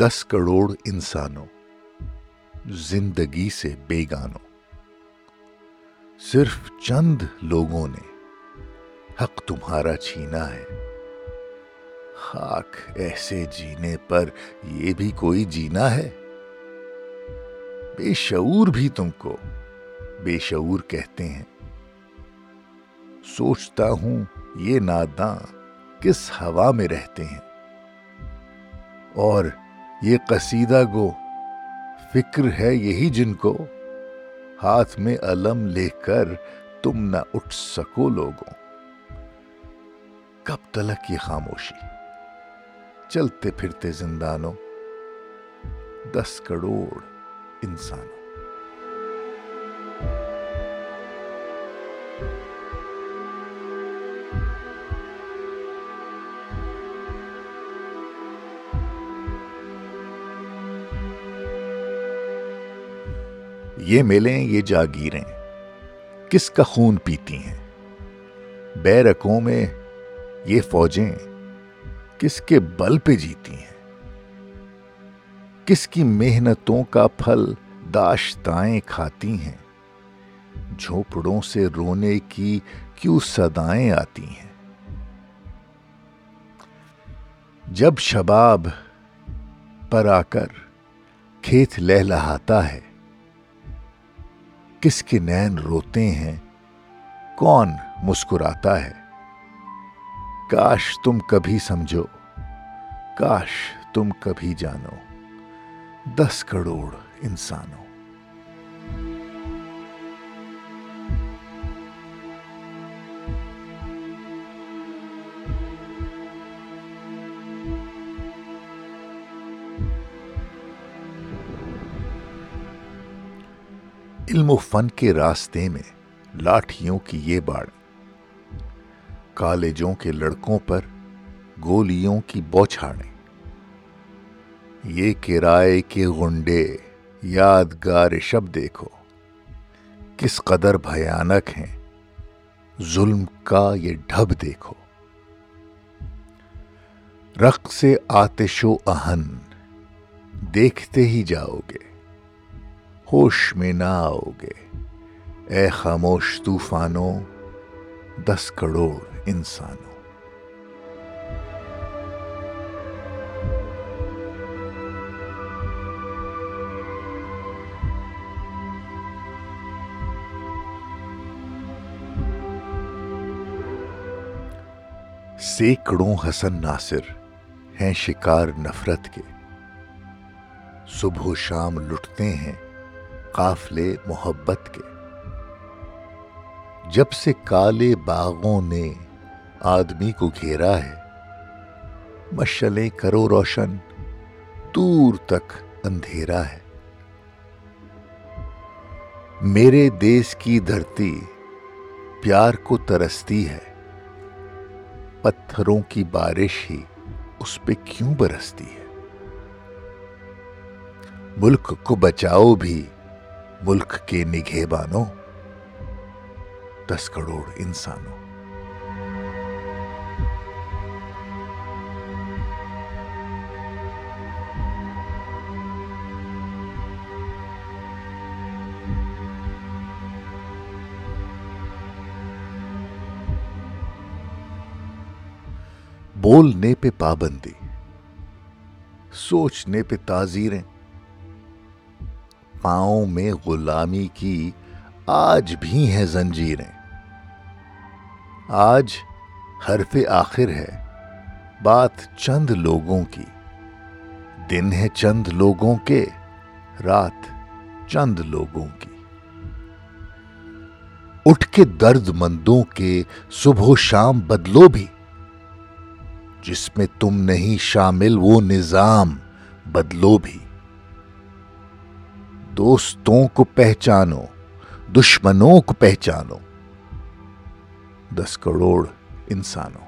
دس کروڑ انسانوں، زندگی سے بیگانوں۔ صرف چند لوگوں نے حق تمہارا چھینا ہے۔ خاک ایسے جینے پر یہ بھی کوئی جینا ہے؟ بے شعور بھی تم کو بے شعور کہتے ہیں۔ سوچتا ہوں یہ ناداں کس ہوا میں رہتے ہیں۔ اور یہ قصیدہ گو، فکر ہے یہی جن کو، ہاتھ میں علم لے کر تم نہ اٹھ سکو لوگوں۔ کب تلک یہ خاموشی؟ چلتے پھرتے زندانوں، دس کروڑ انسانوں۔ یہ میلیں، یہ جاگیریں کس کا خون پیتی ہیں؟ بیرکوں میں یہ فوجیں کس کے بل پہ جیتی ہیں؟ کس کی محنتوں کا پھل داشتائیں کھاتی ہیں؟ جھوپڑوں سے رونے کی کیوں صدائیں آتی ہیں؟ جب شباب پر آ کر کھیت لہلہاتا ہے کس کے نین روتے ہیں؟ کون مسکراتا ہے؟ کاش تم کبھی سمجھو، کاش تم کبھی جانو۔ دس کروڑ انسانوں۔ علم و فن کے راستے میں لاٹھیوں کی یہ باڑ کالجوں کے لڑکوں پر گولیوں کی بوچھاڑیں۔ یہ کرائے کے گنڈے یادگار شب دیکھو۔ کس قدر بھیانک ہیں۔ ظلم کا یہ ڈھب دیکھو۔ رق سے آتش و اہن، دیکھتے ہی جاؤ گے۔ ہوش میں نہ آؤ گے اے خاموش طوفانوں، دس کروڑ انسانوں۔ سینکڑوں حسن ناصر ہیں شکار نفرت کے۔ صبح و شام لٹتے ہیں قافلے محبت کے۔ جب سے کالے باغوں نے آدمی کو گھیرا ہے، مشلیں کرو روشن دور تک اندھیرا ہے۔ میرے دیس کی دھرتی پیار کو ترستی ہے، پتھروں کی بارش ہی اس پہ کیوں برستی ہے؟ ملک کو بچاؤ بھی ملک کے نگہ بانو دس کروڑ انسانوں۔ بولنے پہ پابندی سوچنے پہ تاضیریں پاؤں میں غلامی کی آج بھی ہیں زنجیریں۔ آج حرف آخر ہے بات چند لوگوں کی۔ دن ہے چند لوگوں کے، رات چند لوگوں کی۔ اٹھ کے درد مندوں کے صبح و شام بدلو بھی۔ جس میں تم نہیں شامل وہ نظام بدلو بھی۔ دوستوں کو پہچانو دشمنوں کو پہچانو۔ دس کروڑ انسانوں۔